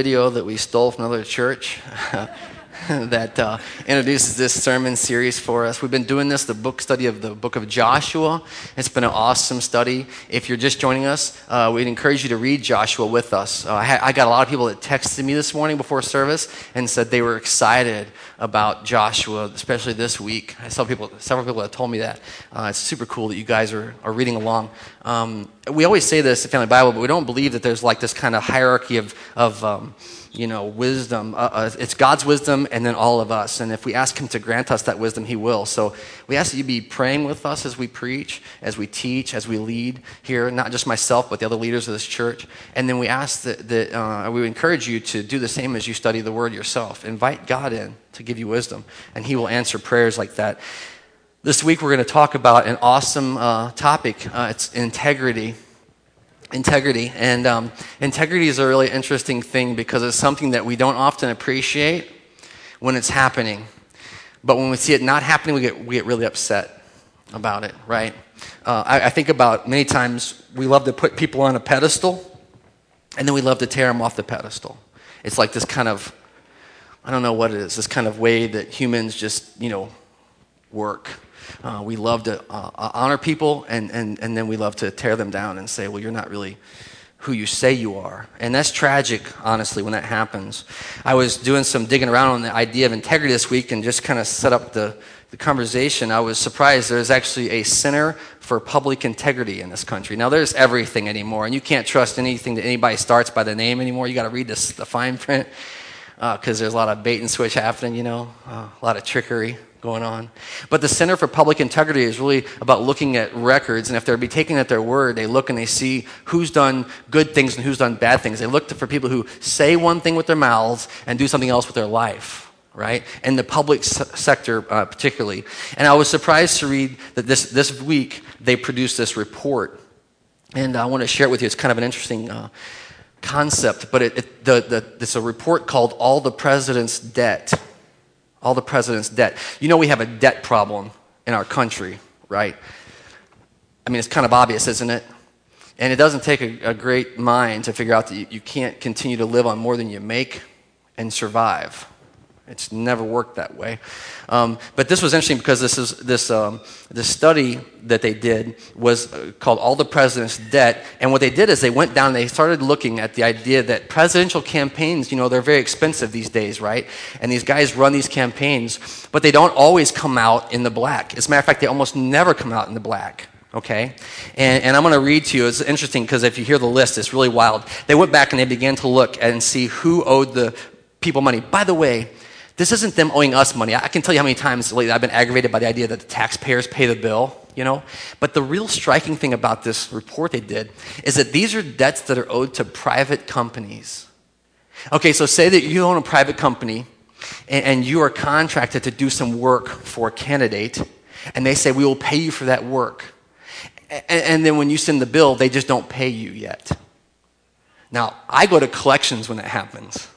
video that we stole from another church. that uh, introduces this sermon series for us. We've been doing this, the book study of the book of Joshua. It's been an awesome study. If you're just joining us, uh, we'd encourage you to read Joshua with us. Uh, I, I, got a lot of people that texted me this morning before service and said they were excited about Joshua, especially this week. I saw people, several people that told me that. Uh, it's super cool that you guys are, are reading along. Um, we always say this in Family Bible, but we don't believe that there's like this kind of hierarchy of, of um, you know, wisdom. Uh, uh, it's God's wisdom and then all of us. And if we ask Him to grant us that wisdom, He will. So we ask that you be praying with us as we preach, as we teach, as we lead here, not just myself, but the other leaders of this church. And then we ask that, that uh, we encourage you to do the same as you study the Word yourself. Invite God in to give you wisdom, and He will answer prayers like that. This week, we're going to talk about an awesome uh, topic. Uh, it's integrity integrity. And um, integrity is a really interesting thing because it's something that we don't often appreciate when it's happening. But when we see it not happening, we get, we get really upset about it, right? Uh, I, I think about many times we love to put people on a pedestal and then we love to tear them off the pedestal. It's like this kind of, I don't know what it is, this kind of way that humans just, you know, work. Uh, we love to uh, uh, honor people, and, and, and then we love to tear them down and say, well, you're not really who you say you are. And that's tragic, honestly, when that happens. I was doing some digging around on the idea of integrity this week and just kind of set up the, the conversation. I was surprised there's actually a center for public integrity in this country. Now, there's everything anymore, and you can't trust anything that anybody starts by the name anymore. You got to read this, the fine print because uh, there's a lot of bait and switch happening, you know, uh, a lot of trickery going on. But the Center for Public Integrity is really about looking at records, and if they're be taken at their word, they look and they see who's done good things and who's done bad things. They look for people who say one thing with their mouths and do something else with their life. Right? In the public sector, uh, particularly. And I was surprised to read that this, this week they produced this report. And I want to share it with you. It's kind of an interesting uh, concept, but it, it, the, the, it's a report called All the President's Debt all the president's debt. You know, we have a debt problem in our country, right? I mean, it's kind of obvious, isn't it? And it doesn't take a, a great mind to figure out that you, you can't continue to live on more than you make and survive. It's never worked that way. Um, but this was interesting because this is this um, this study that they did was uh, called "All the President's Debt," and what they did is they went down and they started looking at the idea that presidential campaigns, you know, they're very expensive these days, right? And these guys run these campaigns, but they don't always come out in the black. As a matter of fact, they almost never come out in the black okay? And, and I'm going to read to you. It's interesting because if you hear the list, it's really wild. They went back and they began to look and see who owed the people money. By the way, this isn't them owing us money. I can tell you how many times lately I've been aggravated by the idea that the taxpayers pay the bill, you know? But the real striking thing about this report they did is that these are debts that are owed to private companies. Okay, so say that you own a private company and, you are contracted to do some work for a candidate, and they say, We will pay you for that work. And then when you send the bill, they just don't pay you yet. Now, I go to collections when that happens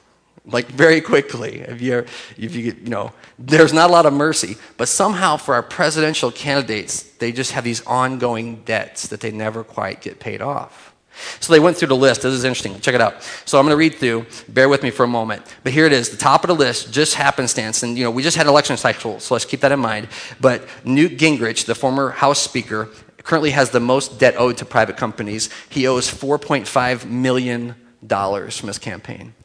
like very quickly. If you, if you, you know, there's not a lot of mercy. But somehow for our presidential candidates, they just have these ongoing debts that they never quite get paid off. So they went through the list. This is interesting. Check it out. So I'm going to read through. Bear with me for a moment. But here it is. The top of the list, just happenstance. And, you know, we just had election cycle, so let's keep that in mind. But Newt Gingrich, the former House Speaker, currently has the most debt owed to private companies. He owes $4.5 million from his campaign.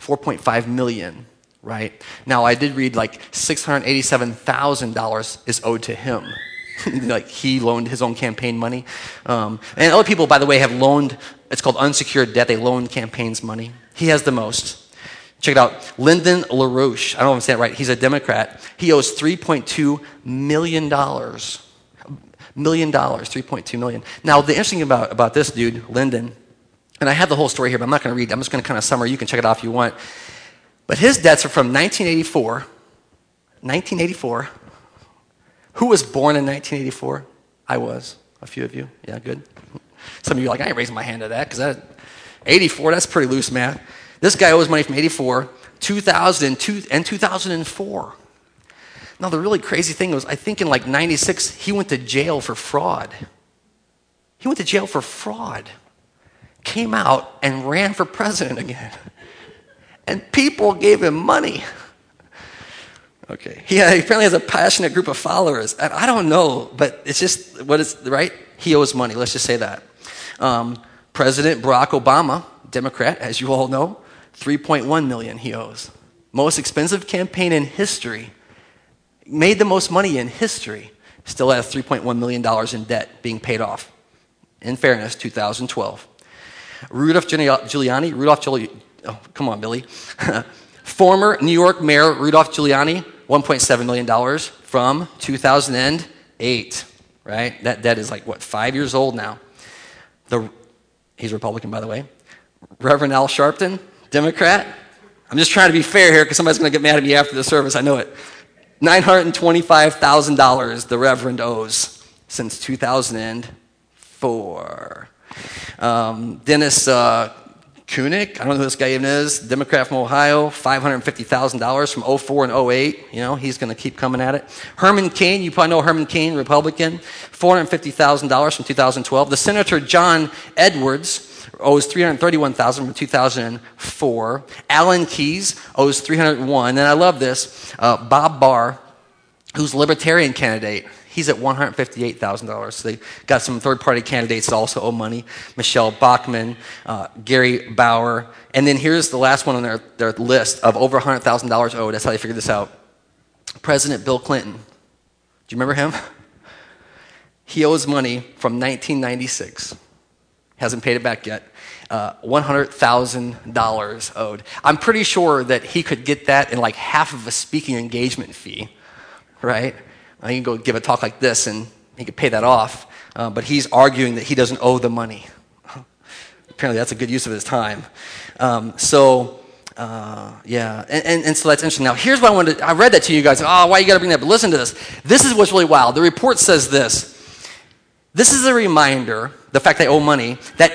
4.5 million, right? Now, I did read like $687,000 is owed to him. like he loaned his own campaign money. Um, and other people, by the way, have loaned, it's called unsecured debt. They loan campaigns money. He has the most. Check it out. Lyndon LaRouche. I don't know if I'm saying it right. He's a Democrat. He owes $3.2 million. Million dollars, 3.2 million. Now, the interesting about, about this dude, Lyndon, and I have the whole story here, but I'm not going to read. I'm just going to kind of summary. You can check it out if you want. But his debts are from 1984. 1984. Who was born in 1984? I was. A few of you. Yeah, good. Some of you are like, I ain't raising my hand to that because that 84, that's pretty loose math. This guy owes money from 84, 2002, and 2004. Now, the really crazy thing was, I think in like 96, he went to jail for fraud. He went to jail for fraud. Came out and ran for president again. And people gave him money. Okay. He, apparently has a passionate group of followers. And I don't know, but it's just what is right? He owes money. Let's just say that. Um, President Barack Obama, Democrat, as you all know, 3.1 million he owes. Most expensive campaign in history. Made the most money in history. Still has 3.1 million dollars in debt being paid off. In fairness, 2012. Rudolph Giuliani, Rudolph Giuliani, oh, come on, Billy. Former New York Mayor Rudolph Giuliani, $1.7 million from 2008, right? That debt is like, what, five years old now. The, he's Republican, by the way. Reverend Al Sharpton, Democrat. I'm just trying to be fair here because somebody's going to get mad at me after the service. I know it. $925,000 the Reverend owes since 2004. Um, Dennis uh, I don't know who this guy even is, Democrat from Ohio, $550,000 from 04 and 08. You know, he's going to keep coming at it. Herman Cain, you probably know Herman Cain, Republican, $450,000 from 2012. The Senator John Edwards owes 331,000 from 2004. Alan Keyes owes 301. And I love this. Uh, Bob Barr, who's libertarian candidate, He's at $158,000. So they got some third party candidates that also owe money Michele Bachmann, uh, Gary Bauer. And then here's the last one on their, their list of over $100,000 owed. That's how they figured this out. President Bill Clinton. Do you remember him? He owes money from 1996. Hasn't paid it back yet. Uh, $100,000 owed. I'm pretty sure that he could get that in like half of a speaking engagement fee, right? Uh, he can go give a talk like this and he could pay that off. Uh, but he's arguing that he doesn't owe the money. Apparently, that's a good use of his time. Um, so, uh, yeah, and, and, and, so that's interesting. Now, here's what I wanted. To, I read that to you guys. Oh, why you got to bring that? But listen to this. This is what's really wild. The report says this. This is a reminder, the fact they owe money, that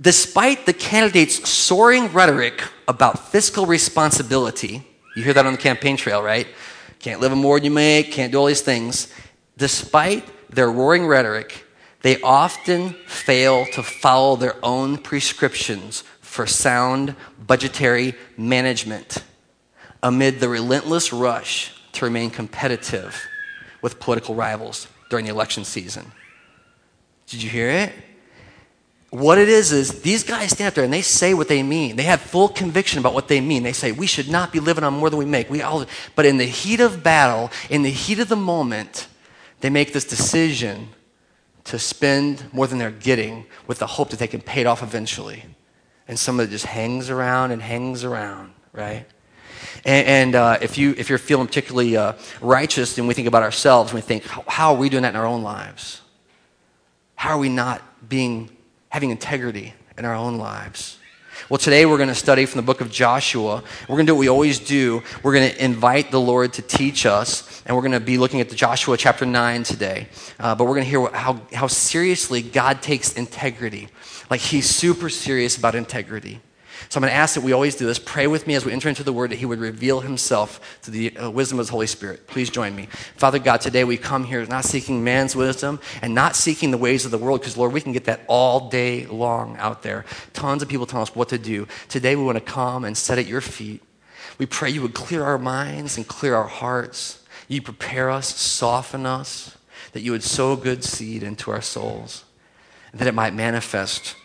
despite the candidates' soaring rhetoric about fiscal responsibility, you hear that on the campaign trail, right? Can't live on more than you make, can't do all these things. Despite their roaring rhetoric, they often fail to follow their own prescriptions for sound budgetary management amid the relentless rush to remain competitive with political rivals during the election season. Did you hear it? What it is is these guys stand up there and they say what they mean. They have full conviction about what they mean. They say we should not be living on more than we make. We all, but in the heat of battle, in the heat of the moment, they make this decision to spend more than they're getting with the hope that they can pay it off eventually. And some of it just hangs around and hangs around, right? And, and uh, if, you, if you're feeling particularly uh, righteous and we think about ourselves, and we think, how, how are we doing that in our own lives? How are we not being having integrity in our own lives. Well, today we're going to study from the book of Joshua. We're going to do what we always do. We're going to invite the Lord to teach us, and we're going to be looking at the Joshua chapter 9 today. Uh, but we're going to hear how, how seriously God takes integrity. Like, He's super serious about integrity. So I'm going to ask that we always do this. Pray with me as we enter into the Word that He would reveal Himself to the uh, wisdom of the Holy Spirit. Please join me. Father God, today we come here not seeking man's wisdom and not seeking the ways of the world, because Lord, we can get that all day long out there. Tons of people tell us what to do. Today we want to come and sit at your feet. We pray you would clear our minds and clear our hearts. You prepare us, soften us, that you would sow good seed into our souls, that it might manifest,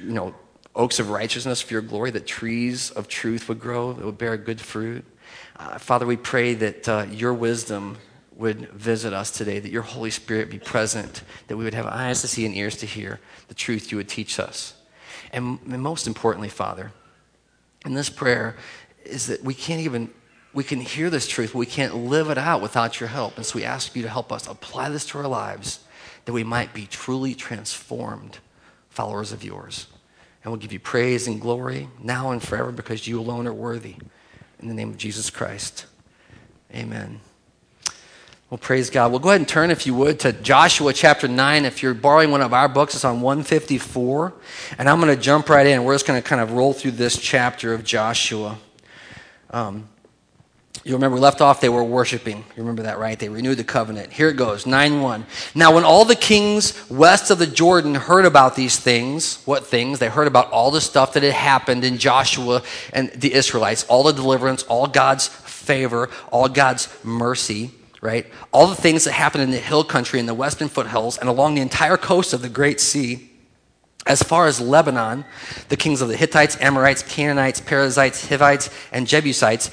you know, oaks of righteousness for your glory, that trees of truth would grow, that would bear good fruit. Uh, Father, we pray that uh, your wisdom would visit us today, that your Holy Spirit be present, that we would have eyes to see and ears to hear the truth you would teach us. And, and most importantly, Father, in this prayer is that we can't even we can hear this truth, but we can't live it out without your help. And so we ask you to help us apply this to our lives that we might be truly transformed followers of yours. And we'll give you praise and glory now and forever because you alone are worthy. In the name of Jesus Christ. Amen. Well, praise God. Well, go ahead and turn, if you would, to Joshua chapter 9. If you're borrowing one of our books, it's on 154. And I'm going to jump right in. We're just going to kind of roll through this chapter of Joshua. Um, You remember we left off, they were worshiping. You remember that, right? They renewed the covenant. Here it goes 9 1. Now, when all the kings west of the Jordan heard about these things, what things? They heard about all the stuff that had happened in Joshua and the Israelites, all the deliverance, all God's favor, all God's mercy, right? All the things that happened in the hill country, in the western foothills, and along the entire coast of the Great Sea. As far as Lebanon, the kings of the Hittites, Amorites, Canaanites, Perizzites, Hivites, and Jebusites,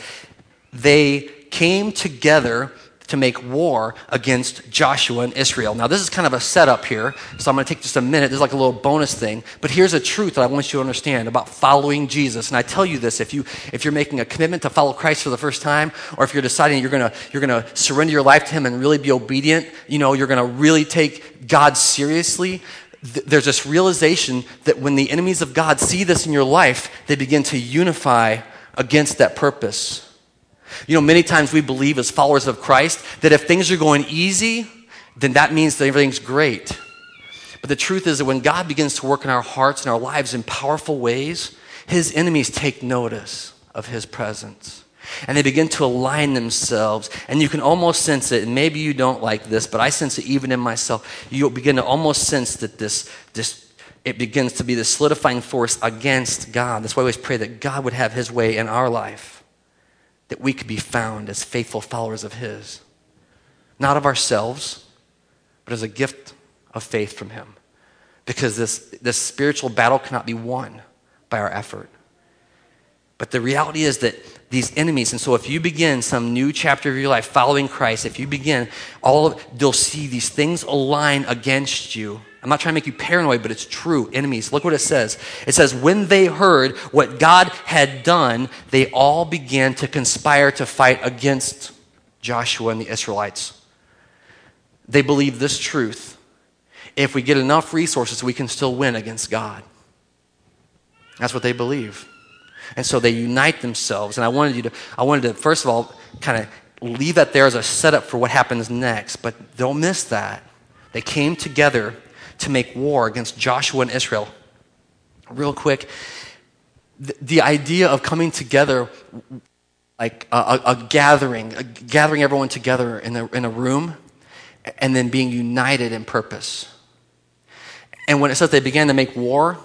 they came together to make war against Joshua and Israel. Now, this is kind of a setup here, so I'm going to take just a minute. This is like a little bonus thing. But here's a truth that I want you to understand about following Jesus. And I tell you this if, you, if you're making a commitment to follow Christ for the first time, or if you're deciding you're going to you're to surrender your life to Him and really be obedient, you know, you're going to really take God seriously, there's this realization that when the enemies of God see this in your life, they begin to unify against that purpose. You know, many times we believe as followers of Christ that if things are going easy, then that means that everything's great. But the truth is that when God begins to work in our hearts and our lives in powerful ways, his enemies take notice of his presence. And they begin to align themselves. And you can almost sense it. And maybe you don't like this, but I sense it even in myself. You begin to almost sense that this, this it begins to be the solidifying force against God. That's why we always pray that God would have his way in our life that we could be found as faithful followers of His. Not of ourselves, but as a gift of faith from Him. Because this, this spiritual battle cannot be won by our effort. But the reality is that these enemies, and so if you begin some new chapter of your life following Christ, if you begin, all of, they'll see these things align against you I'm not trying to make you paranoid, but it's true. Enemies. Look what it says. It says, when they heard what God had done, they all began to conspire to fight against Joshua and the Israelites. They believe this truth. If we get enough resources, we can still win against God. That's what they believe. And so they unite themselves. And I wanted you to, I wanted to, first of all, kind of leave that there as a setup for what happens next. But don't miss that. They came together to make war against Joshua and Israel. Real quick, the, the idea of coming together, like a, a, a gathering, a gathering everyone together in a, in a room, and then being united in purpose. And when it says they began to make war,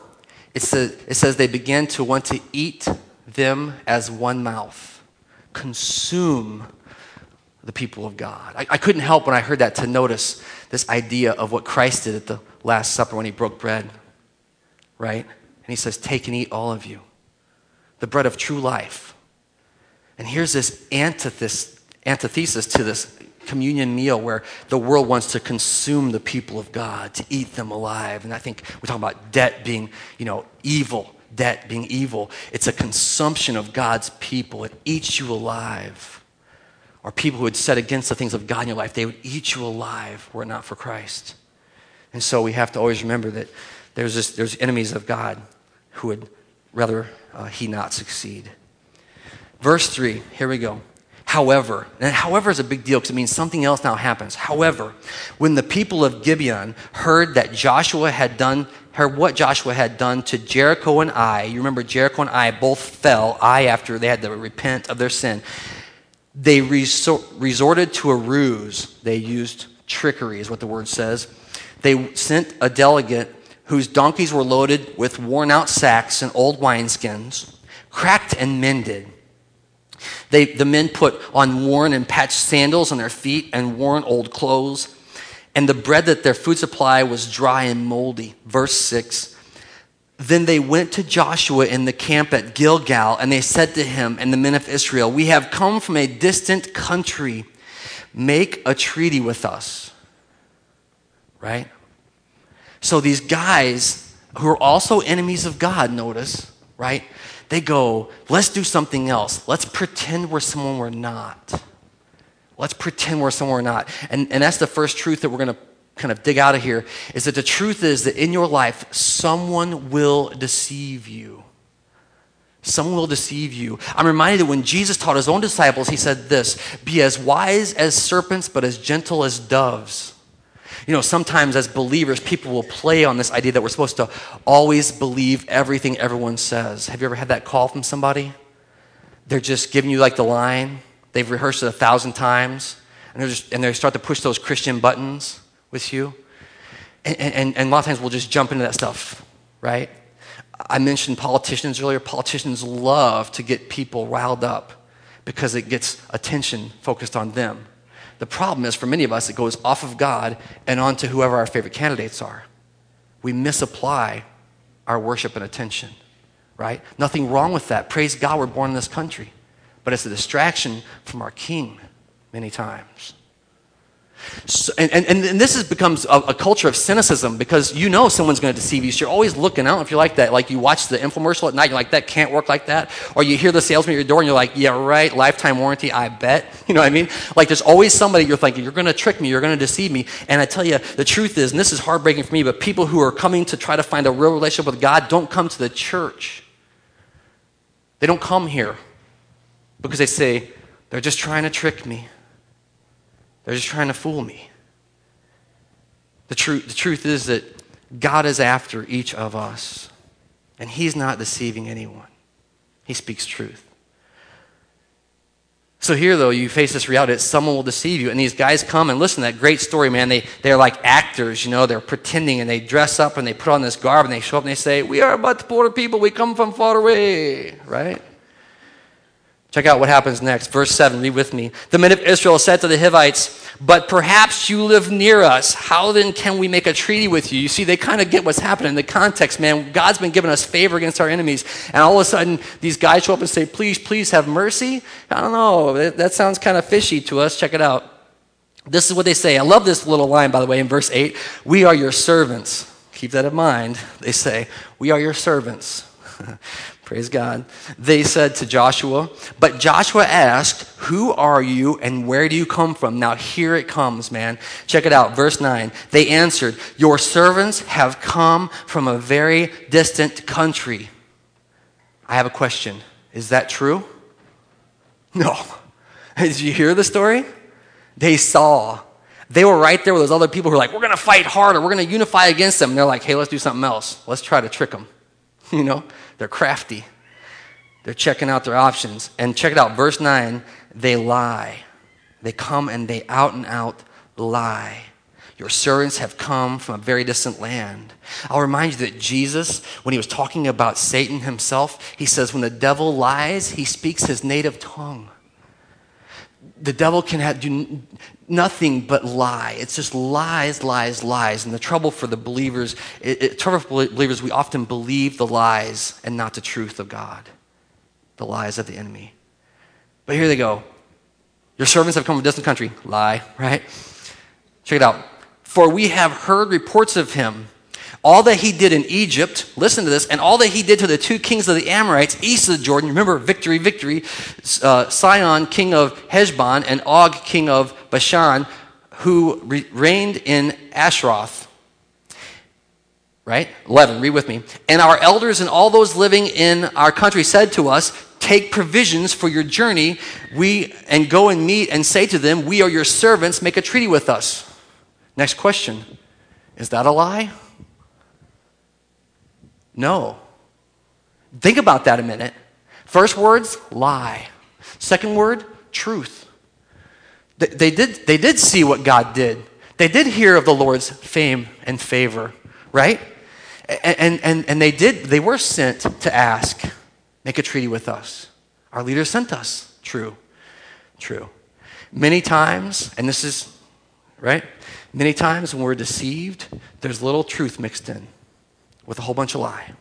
it says, it says they began to want to eat them as one mouth, consume the people of God. I, I, couldn't help when I heard that to notice this idea of what Christ did at the Last Supper when he broke bread, right? And he says, Take and eat, all of you, the bread of true life. And here's this antithesis, to this communion meal where the world wants to consume the people of God, to eat them alive. And I think we're talking about debt being, you know, evil, debt being evil. It's a consumption of God's people. It eats you alive. Or people who would set against the things of God in your life, they would eat you alive were it not for Christ. And so we have to always remember that there's, this, there's enemies of God who would rather uh, he not succeed. Verse 3, here we go. However, and however is a big deal because it means something else now happens. However, when the people of Gibeon heard that Joshua had done, heard what Joshua had done to Jericho and Ai, you remember Jericho and Ai both fell, Ai after they had to repent of their sin, they resor- resorted to a ruse. They used trickery, is what the word says they sent a delegate whose donkeys were loaded with worn out sacks and old wineskins, cracked and mended. They, the men put on worn and patched sandals on their feet and worn old clothes. And the bread that their food supply was dry and moldy. Verse 6. Then they went to Joshua in the camp at Gilgal, and they said to him and the men of Israel, We have come from a distant country. Make a treaty with us right? So these guys who are also enemies of God, notice, right? They go, let's do something else. Let's pretend we're someone we're not. Let's pretend we're someone we're not. And, and that's the first truth that we're going to kind of dig out of here is that the truth is that in your life, someone will deceive you. Someone will deceive you. I'm reminded that when Jesus taught his own disciples, he said this Be as wise as serpents, but as gentle as doves. You know, sometimes as believers, people will play on this idea that we're supposed to always believe everything everyone says. Have you ever had that call from somebody? They're just giving you like the line, They've rehearsed it a thousand times, and, just, and they start to push those Christian buttons with you. And, and, and a lot of times we'll just jump into that stuff, right? I mentioned politicians earlier. Politicians love to get people riled up because it gets attention focused on them. The problem is, for many of us, it goes off of God and onto whoever our favorite candidates are. We misapply our worship and attention, right? Nothing wrong with that. Praise God, we're born in this country. But it's a distraction from our King many times. So, and, and, and this is, becomes a, a, culture of cynicism because you know someone's going to deceive you. So you're always looking out if you're like that. Like you watch the infomercial at night, you're like, that can't work like that. Or you hear the salesman at your door and you're like, yeah, right, lifetime warranty, I bet. You know what I mean? Like there's always somebody you're thinking, you're going to trick me, you're going to deceive me. And I tell you, the truth is, and this is heartbreaking for me, but people who are coming to try to find a real relationship with God don't come to the church. They don't come here because they say, they're just trying to trick me. They're just trying to fool me. The, tr- the truth is that God is after each of us, and He's not deceiving anyone. He speaks truth. So here, though, you face this reality that someone will deceive you. And these guys come and listen, to that great story, man. They, they're like actors, you know, they're pretending and they dress up and they put on this garb and they show up and they say, We are but poor people, we come from far away, right? Check out what happens next. Verse 7, read with me. The men of Israel said to the Hivites, But perhaps you live near us. How then can we make a treaty with you? You see, they kind of get what's happening. In the context, man, God's been giving us favor against our enemies. And all of a sudden, these guys show up and say, Please, please have mercy. I don't know. That, that sounds kind of fishy to us. Check it out. This is what they say. I love this little line, by the way, in verse 8. We are your servants. Keep that in mind. They say, We are your servants. Praise God. They said to Joshua, but Joshua asked, Who are you and where do you come from? Now here it comes, man. Check it out. Verse 9. They answered, Your servants have come from a very distant country. I have a question. Is that true? No. Did you hear the story? They saw. They were right there with those other people who were like, We're going to fight harder. We're going to unify against them. And they're like, Hey, let's do something else. Let's try to trick them. You know? They're crafty. They're checking out their options. And check it out, verse 9, they lie. They come and they out and out lie. Your servants have come from a very distant land. I'll remind you that Jesus, when he was talking about Satan himself, he says, when the devil lies, he speaks his native tongue the devil can have, do nothing but lie. It's just lies, lies, lies. And the trouble for the believers, it, it, trouble for believers, we often believe the lies and not the truth of God, the lies of the enemy. But here they go. Your servants have come from a distant country. Lie, right? Check it out. For we have heard reports of him all that he did in Egypt, listen to this, and all that he did to the two kings of the Amorites east of the Jordan, remember, victory, victory, uh, Sihon, king of Heshbon, and Og, king of Bashan, who re- reigned in Ashroth. Right? 11, read with me. And our elders and all those living in our country said to us, Take provisions for your journey, we and go and meet and say to them, We are your servants, make a treaty with us. Next question. Is that a lie? No. Think about that a minute. First words, lie. Second word, truth. They, did, they did see what God did. They did hear of the Lord's fame and favor, right? And, and, and they did, they were sent to ask, make a treaty with us. Our leader sent us. True. True. Many times, and this is, right? Many times when we're deceived, there's little truth mixed in with a whole bunch of lie.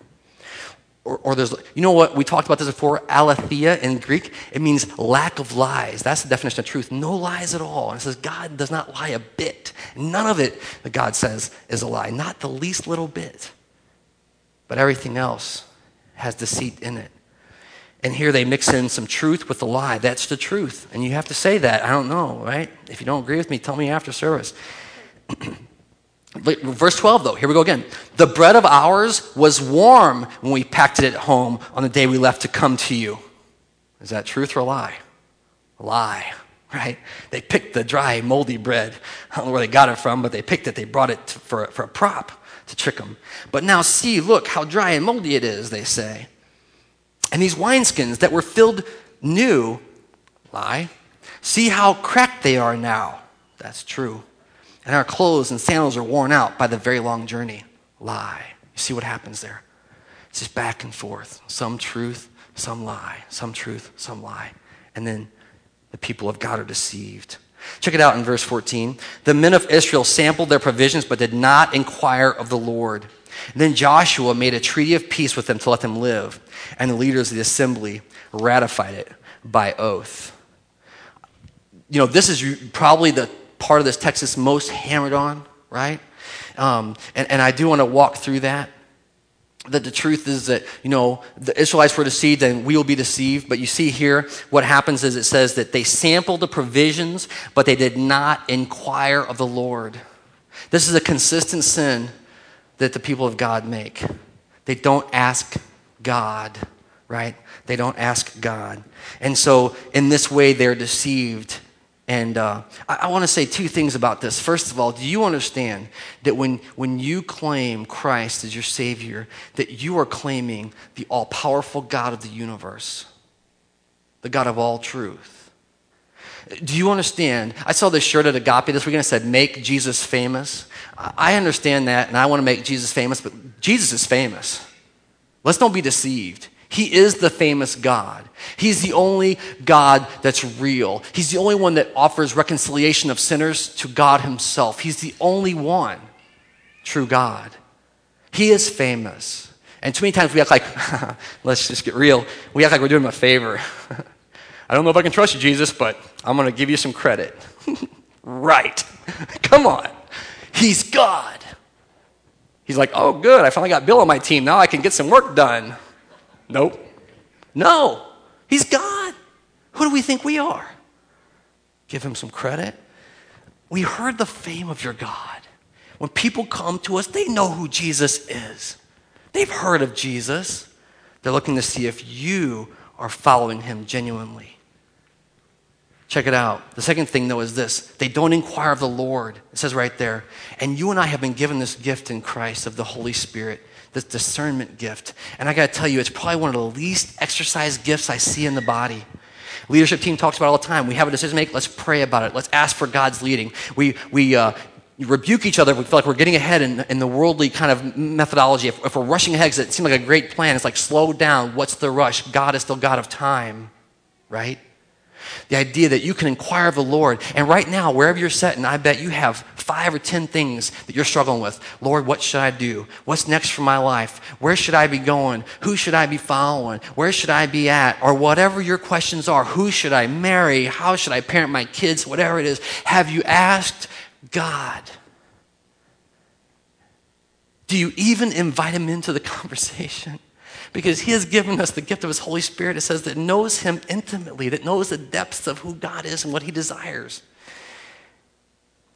Or, or, there's, you know what, we talked about this before, aletheia in Greek. It means lack of lies. That's the definition of truth. No lies at all. And it says God does not lie a bit. None of it that God says is a lie, not the least little bit. But everything else has deceit in it. And here they mix in some truth with the lie. That's the truth. And you have to say that. I don't know, right? If you don't agree with me, tell me after service. Verse 12, though, here we go again. The bread of ours was warm when we packed it at home on the day we left to come to you. Is that truth or a lie? A lie, right? They picked the dry, moldy bread. I don't know where they got it from, but they picked it. They brought it to, for, for a prop to trick them. But now see, look how dry and moldy it is, they say. And these wineskins that were filled new, lie, See how cracked they are now. That's true. And our clothes and sandals are worn out by the very long journey. Lie. You see what happens there? It's just back and forth. Some truth, some lie. Some truth, some lie. And then the people of God are deceived. Check it out in verse 14. The men of Israel sampled their provisions, but did not inquire of the Lord. And then Joshua made a treaty of peace with them to let them live, and the leaders of the assembly ratified it by oath. You know, this is probably the part of this text that's most hammered on, right? Um, and, and I do want to walk through that that the truth is that you know the israelites were deceived and we will be deceived but you see here what happens is it says that they sampled the provisions but they did not inquire of the lord. This is a consistent sin that the people of god make. They don't ask god right? They don't ask god. And so in this way they're deceived and uh, I, I want to say two things about this. First of all, do you understand that when, when you claim Christ as your Savior, that you are claiming the all powerful God of the universe, the God of all truth? Do you understand? I saw this shirt at Agape this weekend. It said, Make Jesus famous. I understand that, and I want to make Jesus famous, but Jesus is famous. Let's don't be deceived. He is the famous God. He's the only God that's real. He's the only one that offers reconciliation of sinners to God Himself. He's the only one true God. He is famous. And too many times we act like, let's just get real, we act like we're doing him a favor. I don't know if I can trust you, Jesus, but I'm going to give you some credit. right. Come on. He's God. He's like, oh, good. I finally got Bill on my team. Now I can get some work done. Nope. No. He's God. Who do we think we are? Give him some credit. We heard the fame of your God. When people come to us, they know who Jesus is. They've heard of Jesus. They're looking to see if you are following him genuinely. Check it out. The second thing, though, is this they don't inquire of the Lord. It says right there. And you and I have been given this gift in Christ of the Holy Spirit this discernment gift. And I got to tell you, it's probably one of the least exercised gifts I see in the body. Leadership team talks about all the time. We have a decision to make. Let's pray about it. Let's ask for God's leading. We, we uh, rebuke each other if we feel like we're getting ahead in, in the worldly kind of methodology. If, if we're rushing ahead, it seems like a great plan. It's like, slow down. What's the rush? God is still God of time, right? The idea that you can inquire of the Lord. And right now, wherever you're sitting, I bet you have five or ten things that you're struggling with. Lord, what should I do? What's next for my life? Where should I be going? Who should I be following? Where should I be at? Or whatever your questions are. Who should I marry? How should I parent my kids? Whatever it is. Have you asked God? Do you even invite him into the conversation? Because He has given us the gift of His Holy Spirit, it says, that knows Him intimately, that knows the depths of who God is and what He desires.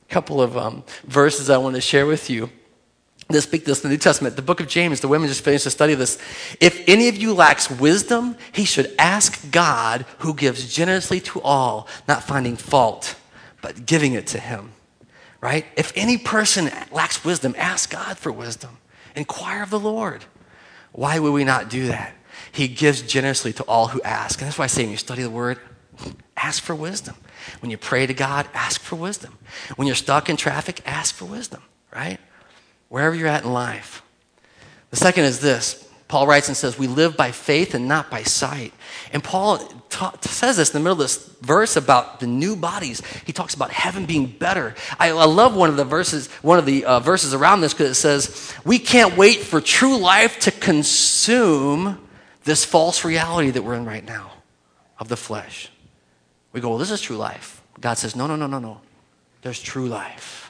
A couple of um, verses I want to share with you that speak this in the New Testament. The book of James, the women just finished a study of this. If any of you lacks wisdom, he should ask God, who gives generously to all, not finding fault, but giving it to him. Right? If any person lacks wisdom, ask God for wisdom. Inquire of the Lord. Why would we not do that? He gives generously to all who ask. And that's why I say when you study the word, ask for wisdom. When you pray to God, ask for wisdom. When you're stuck in traffic, ask for wisdom, right? Wherever you're at in life. The second is this Paul writes and says, We live by faith and not by sight. And Paul ta- says this in the middle of this verse about the new bodies. He talks about heaven being better. I, I love one of the verses, one of the uh, verses around this because it says, We can't wait for true life to consume this false reality that we're in right now of the flesh. We go, Well, this is true life. God says, No, no, no, no, no. There's true life.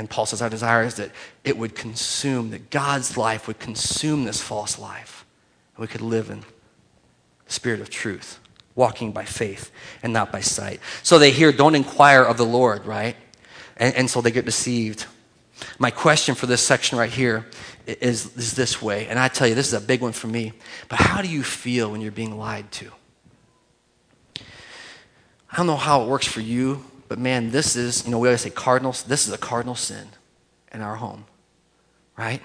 And Paul says, Our desire is that it would consume, that God's life would consume this false life. And we could live in the spirit of truth, walking by faith and not by sight. So they hear, Don't inquire of the Lord, right? And, and so they get deceived. My question for this section right here is, is this way. And I tell you, this is a big one for me. But how do you feel when you're being lied to? I don't know how it works for you, but man, this is, you know, we always say cardinal, this is a cardinal sin in our home, right?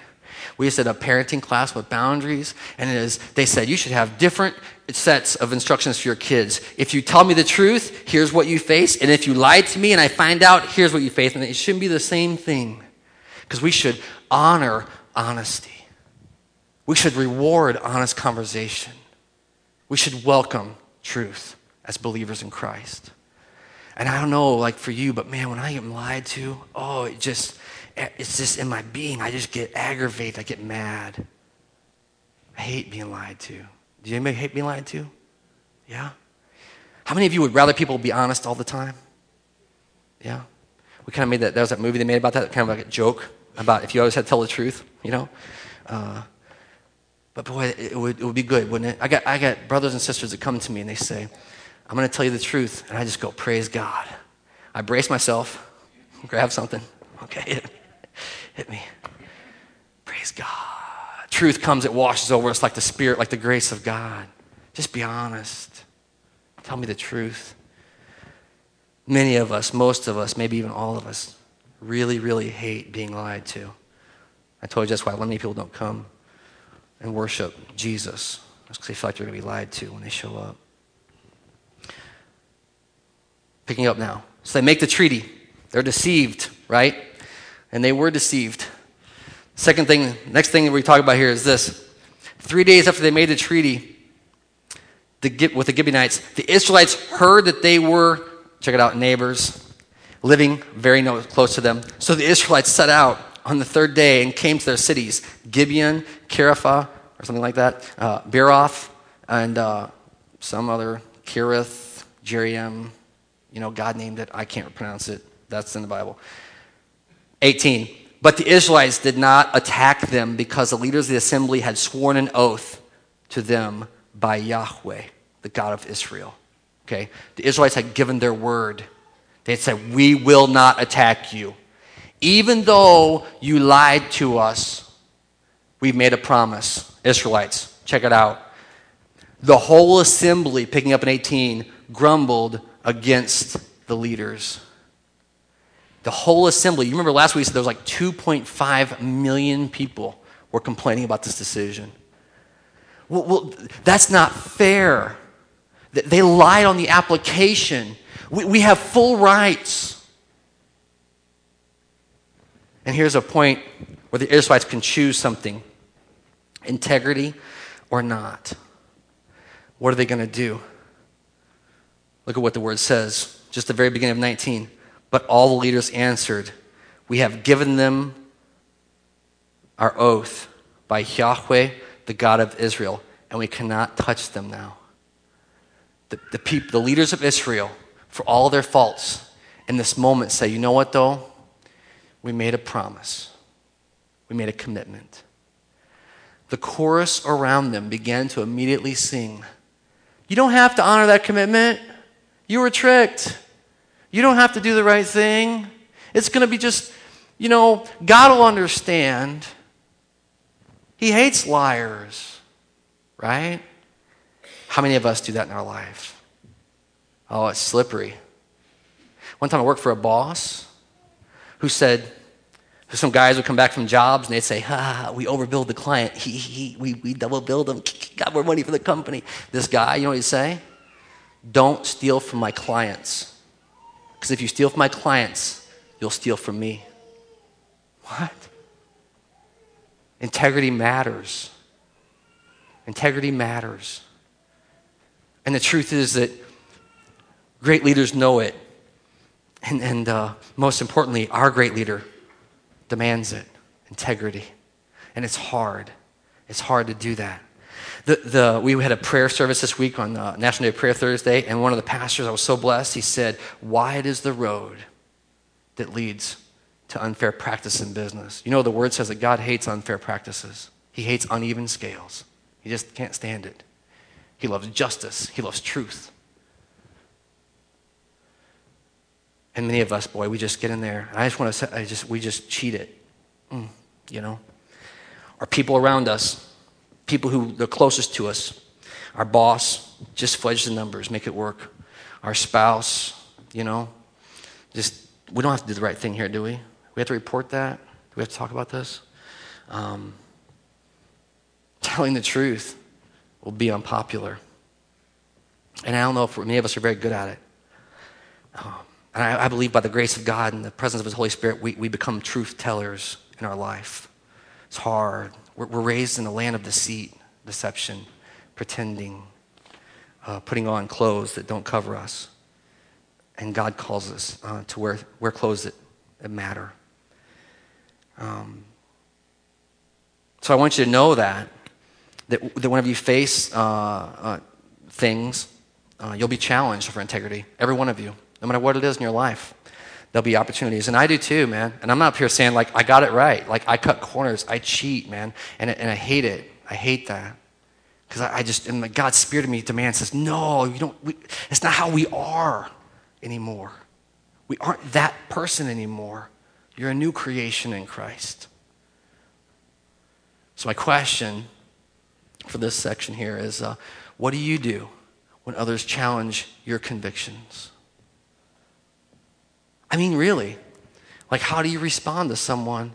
We just did a parenting class with boundaries, and it is, they said you should have different sets of instructions for your kids. If you tell me the truth, here's what you face, and if you lie to me and I find out, here's what you face. And it shouldn't be the same thing, because we should honor honesty. We should reward honest conversation. We should welcome truth as believers in Christ. And I don't know, like for you, but man, when I am lied to, oh, it just, it's just in my being. I just get aggravated. I get mad. I hate being lied to. Do you anybody hate being lied to? Yeah? How many of you would rather people be honest all the time? Yeah? We kind of made that, that was that movie they made about that, kind of like a joke about if you always had to tell the truth, you know? Uh, but boy, it would, it would be good, wouldn't it? I got, I got brothers and sisters that come to me and they say, I'm going to tell you the truth. And I just go, praise God. I brace myself, grab something. Okay, hit, me. Praise God. Truth comes, it washes over us like the Spirit, like the grace of God. Just be honest. Tell me the truth. Many of us, most of us, maybe even all of us, really, really hate being lied to. I told you that's why many people don't come and worship Jesus. because they feel like they're going to be lied to when they show up. Picking up now. So they make the treaty. They're deceived, right? And they were deceived. Second thing, next thing we talk about here is this. Three days after they made the treaty the, with the Gibeonites, the Israelites heard that they were, check it out, neighbors, living very close to them. So the Israelites set out on the third day and came to their cities Gibeon, Kiriath, or something like that, uh, Beeroth, and uh, some other, Kirith, Jearim, you know, God named it. I can't pronounce it. That's in the Bible. 18. But the Israelites did not attack them because the leaders of the assembly had sworn an oath to them by Yahweh, the God of Israel. Okay? The Israelites had given their word. They had said, We will not attack you. Even though you lied to us, we've made a promise. Israelites, check it out. The whole assembly, picking up in 18, grumbled against the leaders. The whole assembly, you remember last week, we said there was like 2.5 million people were complaining about this decision. Well, well, that's not fair. They lied on the application. We, we have full rights. And here's a point where the Israelites can choose something integrity or not. What are they going to do? Look at what the word says, just the very beginning of 19. But all the leaders answered, We have given them our oath by Yahweh, the God of Israel, and we cannot touch them now. The, the, the leaders of Israel, for all their faults, in this moment say, You know what, though? We made a promise, we made a commitment. The chorus around them began to immediately sing. You don't have to honor that commitment. You were tricked. You don't have to do the right thing. It's going to be just, you know, God will understand. He hates liars, right? How many of us do that in our life? Oh, it's slippery. One time I worked for a boss who said, some guys would come back from jobs and they'd say, ha, we overbilled the client. He, he, we, we double billed him, got more money for the company. This guy, you know what he'd say? Don't steal from my clients. Because if you steal from my clients, you'll steal from me. What? Integrity matters. Integrity matters. And the truth is that great leaders know it. And, and uh, most importantly, our great leader demands it integrity. And it's hard. It's hard to do that. The, the, we had a prayer service this week on uh, National Day of Prayer Thursday, and one of the pastors, I was so blessed, he said, Wide is the road that leads to unfair practice in business. You know, the word says that God hates unfair practices, He hates uneven scales. He just can't stand it. He loves justice, He loves truth. And many of us, boy, we just get in there. And I just want to say, I just, we just cheat it, mm, you know? Or people around us people who are closest to us. Our boss, just fudge the numbers, make it work. Our spouse, you know, just, we don't have to do the right thing here, do we? We have to report that? Do we have to talk about this? um, telling the truth will be unpopular. And I don't know if many of us are very good at it. Um, and I, I, believe by the grace of God and the presence of His Holy Spirit, we, we become truth tellers in our life. It's hard. We're, we're raised in a land of deceit, deception, pretending, uh, putting on clothes that don't cover us. And God calls us uh, to wear, wear clothes that, that matter. Um, so I want you to know that, that, that whenever you face uh, uh things, uh, you'll be challenged for integrity. Every one of you, no matter what it is in your life. There'll be opportunities. And I do too, man. And I'm not up here saying, like, I got it right. Like, I cut corners. I cheat, man. And, and I hate it. I hate that. Because I, I, just, and God's spirit in me demands says, no, you don't, we, it's not how we are anymore. We aren't that person anymore. You're a new creation in Christ. So, my question for this section here is uh, what do you do when others challenge your convictions? I mean, really. Like, how do you respond to someone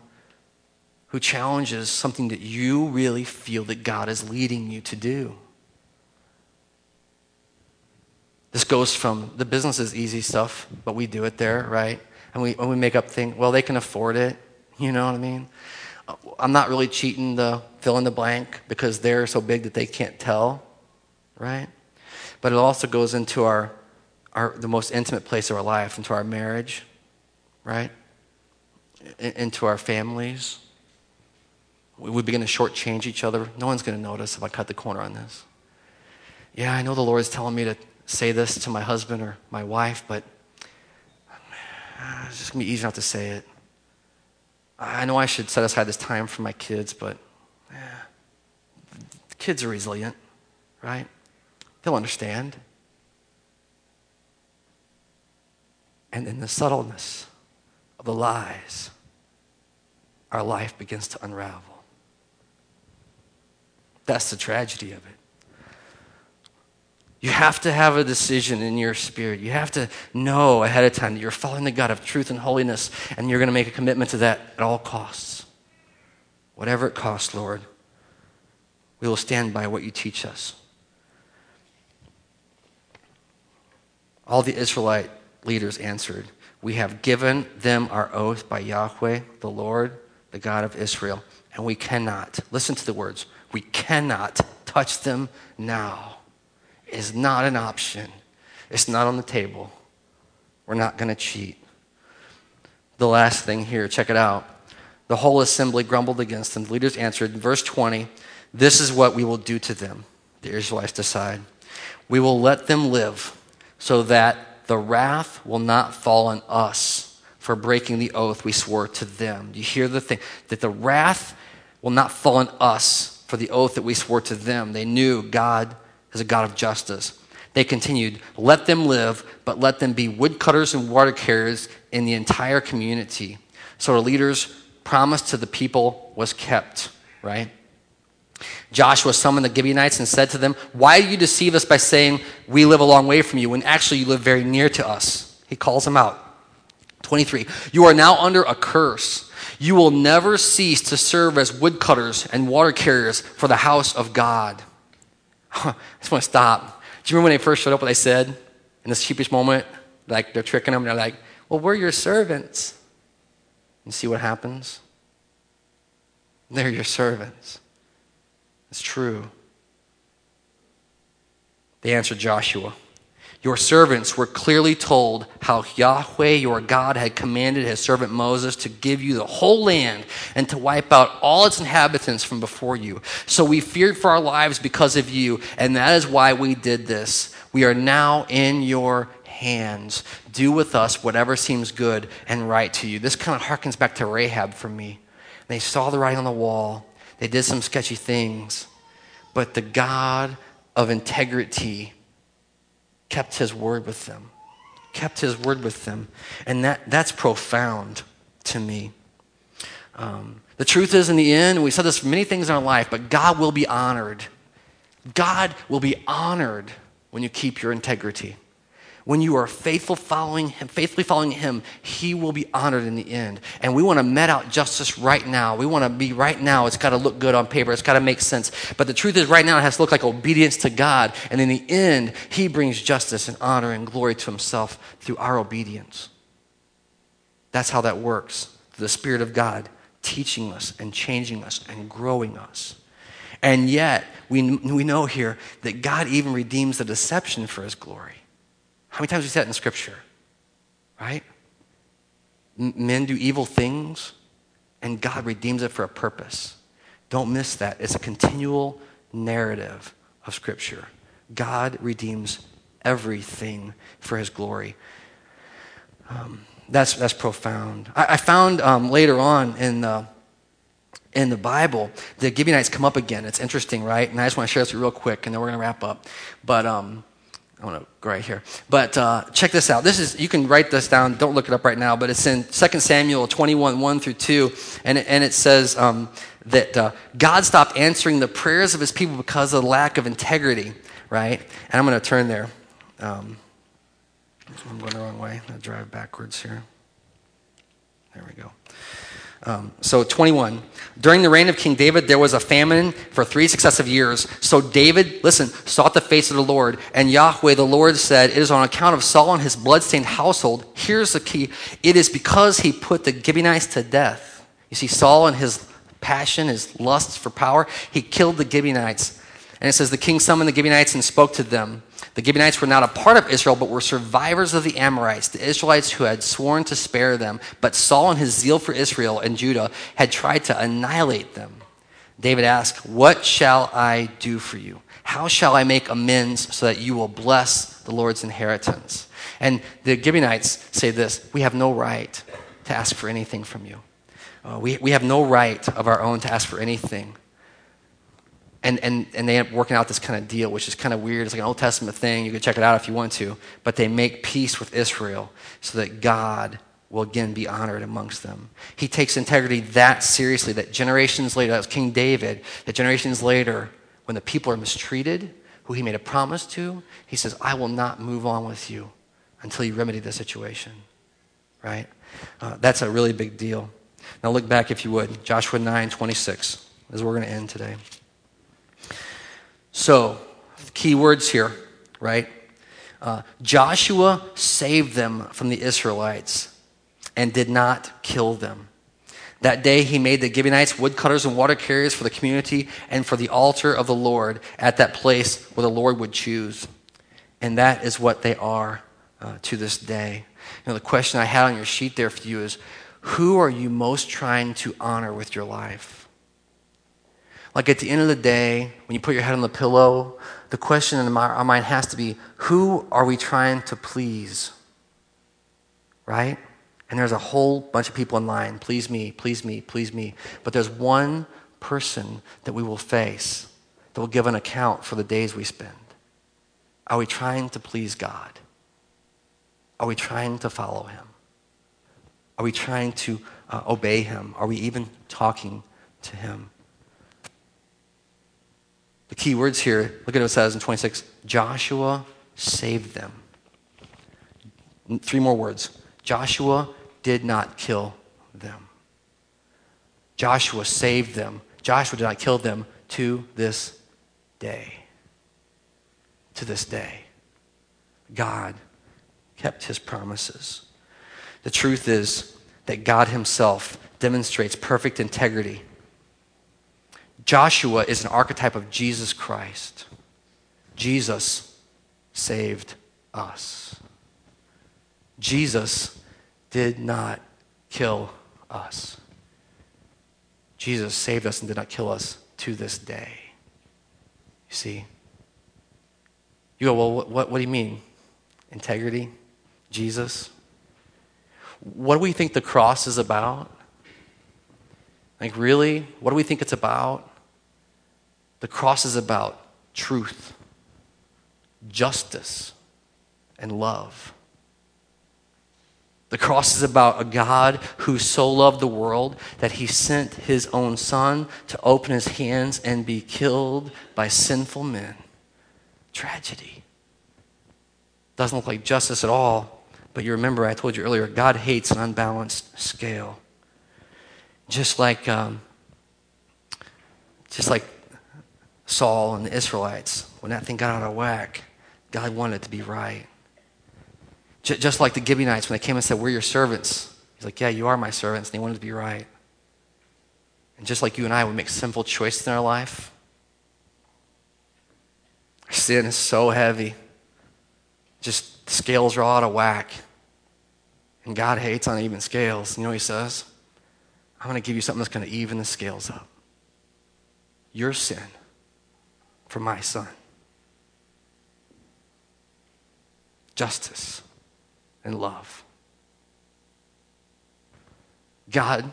who challenges something that you really feel that God is leading you to do? This goes from the business is easy stuff, but we do it there, right? And we, and we make up things, well, they can afford it. You know what I mean? Uh, I'm not really cheating the fill in the blank because they're so big that they can't tell, right? But it also goes into our, our the most intimate place of our life, into our marriage, right? into our families. We begin to shortchange each other. No one's going to notice if I cut the corner on this. Yeah, I know the Lord is telling me to say this to my husband or my wife, but it's just going to be easy not to say it. I know I should set aside this time for my kids, but yeah, kids are resilient, right? They'll understand. And in the subtleness of the lies, our life begins to unravel. That's the tragedy of it. You have to have a decision in your spirit. You have to know ahead of time that you're following the God of truth and holiness, and you're going to make a commitment to that at all costs. Whatever it costs, Lord, we will stand by what you teach us. All the Israelite leaders answered, we have given them our oath by Yahweh, the Lord, the God of Israel, and we cannot, listen to the words, we cannot touch them now. It is not an option. It's not on the table. We're not going to cheat. The last thing here, check it out. The whole assembly grumbled against them. The leaders answered, verse 20, This is what we will do to them. The Israelites decide. We will let them live so that the wrath will not fall on us for breaking the oath we swore to them. You hear the thing? That the wrath will not fall on us for the oath that we swore to them. They knew God is a God of justice. They continued, let them live, but let them be woodcutters and water carriers in the entire community. So the leaders' promise to the people was kept, right? Joshua summoned the Gibeonites and said to them, Why do you deceive us by saying we live a long way from you when actually you live very near to us? He calls them out. 23. You are now under a curse. You will never cease to serve as woodcutters and water carriers for the house of God. I just want to stop. Do you remember when they first showed up what they said in this sheepish moment? Like they're tricking them and they're like, Well, we're your servants. And see what happens? They're your servants. It's true. They answered Joshua. Your servants were clearly told how Yahweh your God had commanded his servant Moses to give you the whole land and to wipe out all its inhabitants from before you. So we feared for our lives because of you, and that is why we did this. We are now in your hands. Do with us whatever seems good and right to you. This kind of harkens back to Rahab for me. They saw the writing on the wall, they did some sketchy things, but the God of integrity kept his word with them. Kept his word with them. And that, that's profound to me. Um, the truth is, in the end, we said this for many things in our life, but God will be honored. God will be honored when you keep your integrity. When you are faithful following him, faithfully following him, he will be honored in the end. And we want to met out justice right now. We want to be right now. It's got to look good on paper. It's got to make sense. But the truth is, right now, it has to look like obedience to God. And in the end, he brings justice and honor and glory to himself through our obedience. That's how that works. The Spirit of God teaching us and changing us and growing us. And yet, we, we know here that God even redeems the deception for his glory. How many times we see that in Scripture? Right? Men do evil things, and God redeems it for a purpose. Don't miss that. It's a continual narrative of Scripture. God redeems everything for his glory. Um, that's, that's profound. I, I found um, later on in the, in the Bible, the Gibeonites come up again. It's interesting, right? And I just want to share this real quick, and then we're going to wrap up. But um, I want to go right here. But uh, check this out. This is you can write this down. Don't look it up right now. But it's in 2 Samuel 21, 1 through 2, and it, and it says um, that uh, God stopped answering the prayers of His people because of the lack of integrity. Right? And I'm going to turn there. Um, I'm going the wrong way. To drive backwards here. There we go. Um, so 21. During the reign of King David, there was a famine for three successive years. So David, listen, sought the face of the Lord. And Yahweh, the Lord, said, It is on account of Saul and his bloodstained household. Here's the key it is because he put the Gibeonites to death. You see, Saul and his passion, his lust for power, he killed the Gibeonites. And it says, The king summoned the Gibeonites and spoke to them. The Gibeonites were not a part of Israel, but were survivors of the Amorites, the Israelites who had sworn to spare them. But Saul, in his zeal for Israel and Judah, had tried to annihilate them. David asked, What shall I do for you? How shall I make amends so that you will bless the Lord's inheritance? And the Gibeonites say this We have no right to ask for anything from you. Uh, we, we have no right of our own to ask for anything and, and, and they end up working out this kind of deal, which is kind of weird. It's like an Old Testament thing. You can check it out if you want to. But they make peace with Israel so that God will again be honored amongst them. He takes integrity that seriously that generations later, that was King David, that generations later, when the people are mistreated, who he made a promise to, he says, I will not move on with you until you remedy the situation. Right? Uh, that's a really big deal. Now look back, if you would. Joshua 9 26 is where we're going to end today. So, key words here, right? Uh, Joshua saved them from the Israelites and did not kill them. That day, he made the Gibeonites woodcutters and water carriers for the community and for the altar of the Lord at that place where the Lord would choose. And that is what they are uh, to this day. You know, the question I had on your sheet there for you is who are you most trying to honor with your life? Like at the end of the day, when you put your head on the pillow, the question in our mind has to be who are we trying to please? Right? And there's a whole bunch of people in line please me, please me, please me. But there's one person that we will face that will give an account for the days we spend. Are we trying to please God? Are we trying to follow Him? Are we trying to uh, obey Him? Are we even talking to Him? The key words here, look at what it says in 26 Joshua saved them. Three more words. Joshua did not kill them. Joshua saved them. Joshua did not kill them to this day. To this day. God kept his promises. The truth is that God himself demonstrates perfect integrity Joshua is an archetype of Jesus Christ. Jesus saved us. Jesus did not kill us. Jesus saved us and did not kill us to this day. You see? You go, well, what, what, what do you mean? Integrity? Jesus? What do we think the cross is about? Like, really? What do we think it's about? The cross is about truth, justice, and love. The cross is about a God who so loved the world that he sent his own son to open his hands and be killed by sinful men. Tragedy. Doesn't look like justice at all. But you remember, I told you earlier, God hates an unbalanced scale. Just like, um, just like Saul and the Israelites, when that thing got out of whack, God wanted it to be right. Just like the Gibeonites, when they came and said, We're your servants. He's like, Yeah, you are my servants. And they wanted to be right. And just like you and I, we make sinful choices in our life. Our sin is so heavy. Just scales are all out of whack. And God hates uneven scales. You know what he says? I'm going to give you something that's going to even the scales up. Your sin for my son. Justice and love. God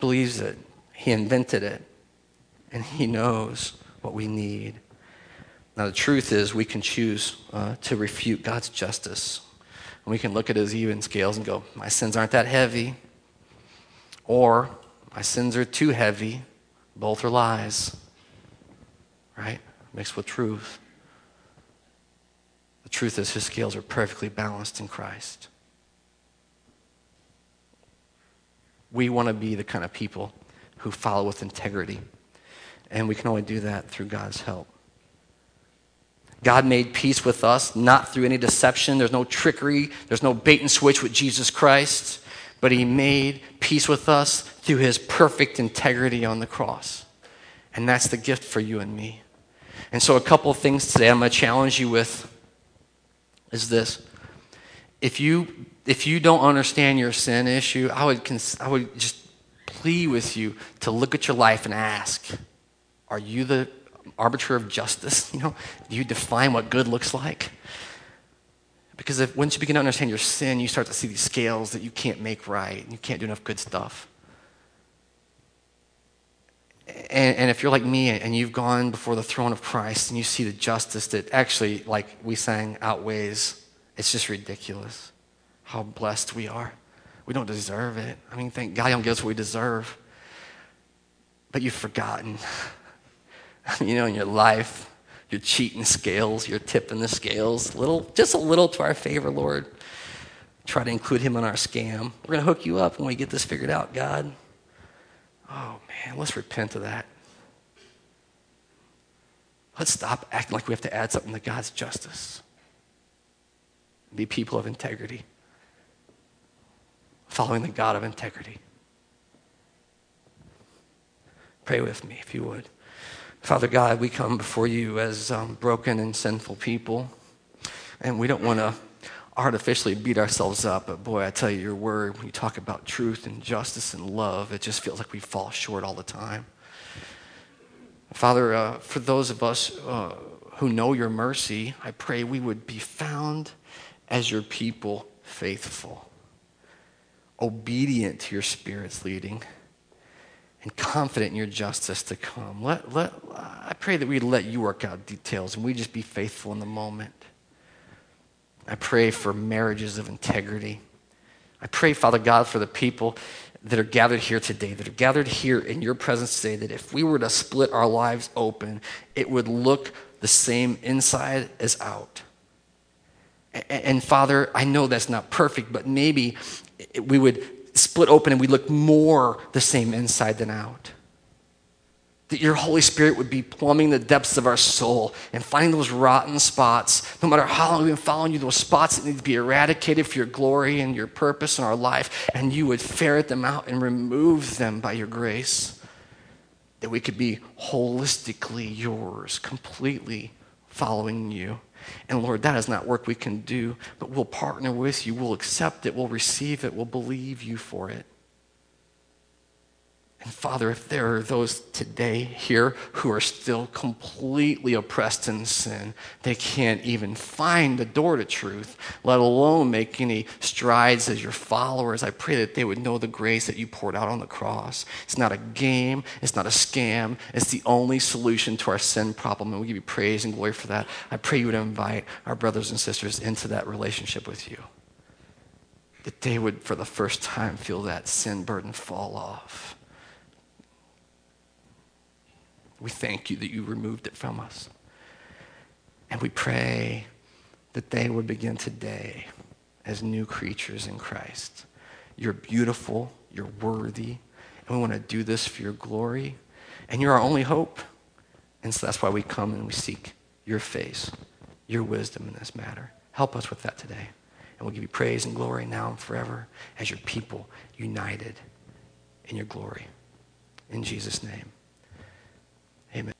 believes it, He invented it, and He knows what we need. Now, the truth is, we can choose uh, to refute God's justice. And we can look at His even scales and go, My sins aren't that heavy. Or, My sins are too heavy. Both are lies. Right? Mixed with truth. The truth is, His scales are perfectly balanced in Christ. We want to be the kind of people who follow with integrity. And we can only do that through God's help. God made peace with us, not through any deception. There's no trickery, there's no bait and switch with Jesus Christ, but He made peace with us through His perfect integrity on the cross. And that's the gift for you and me. And so, a couple of things today I'm going to challenge you with is this. If you if you don't understand your sin issue, I would, cons- I would just plead with you to look at your life and ask Are you the arbiter of justice? You know, do you define what good looks like? Because if, once you begin to understand your sin, you start to see these scales that you can't make right. and You can't do enough good stuff. And, and, if you're like me and you've gone before the throne of Christ and you see the justice that actually, like we sang, outweighs, it's just ridiculous how blessed we are. We don't deserve it. I mean, thank God He don't give us what we deserve. But you've forgotten. you know, in your life, you're cheating scales, you're tipping the scales, little, just a little to our favor, Lord. Try to include Him in our scam. We're going to hook you up when we get this figured out, God. Oh, man, let's repent of that. Let's stop acting like we have to add something to God's justice. Be people of integrity following the God of integrity. Pray with me, if you would. Father God, we come before you as um, broken and sinful people, and we don't want to artificially beat ourselves up. But boy, I tell you, your word, when you talk about truth and justice and love, it just feels like we fall short all the time. Father, uh, for those of us uh, who know your mercy, I pray we would be found as your people faithful obedient to your Spirit's leading and confident in your justice to come. Let, let, I pray that we let you work out details and we just be faithful in the moment. I pray for marriages of integrity. I pray, Father God, for the people that are gathered here today, that are gathered here in your presence today, that if we were to split our lives open, it would look the same inside as out. And Father, I know that's not perfect, but maybe we would split open and we look more the same inside than out. That your Holy Spirit would be plumbing the depths of our soul and finding those rotten spots, no matter how long we've been following you, those spots that need to be eradicated for your glory and your purpose in our life, and you would ferret them out and remove them by your grace. That we could be holistically yours, completely following you. And Lord, that is not work we can do, but we'll partner with you. We'll accept it. We'll receive it. We'll believe you for it. And Father, if there are those today here who are still completely oppressed in sin, they can't even find the door to truth, let alone make any strides as your followers, I pray that they would know the grace that you poured out on the cross. It's not a game, it's not a scam, it's the only solution to our sin problem, and we give you praise and glory for that. I pray you would invite our brothers and sisters into that relationship with you. That they would, for the first time, feel that sin burden fall off we thank you that you removed it from us. And we pray that they would begin today as new creatures in Christ. You're beautiful, you're worthy, and we want to do this for your glory. And you're our only hope. And so that's why we come and we seek your face, your wisdom in this matter. Help us with that today. And we'll give you praise and glory now and forever as your people united in your glory. In Jesus' name. Amen.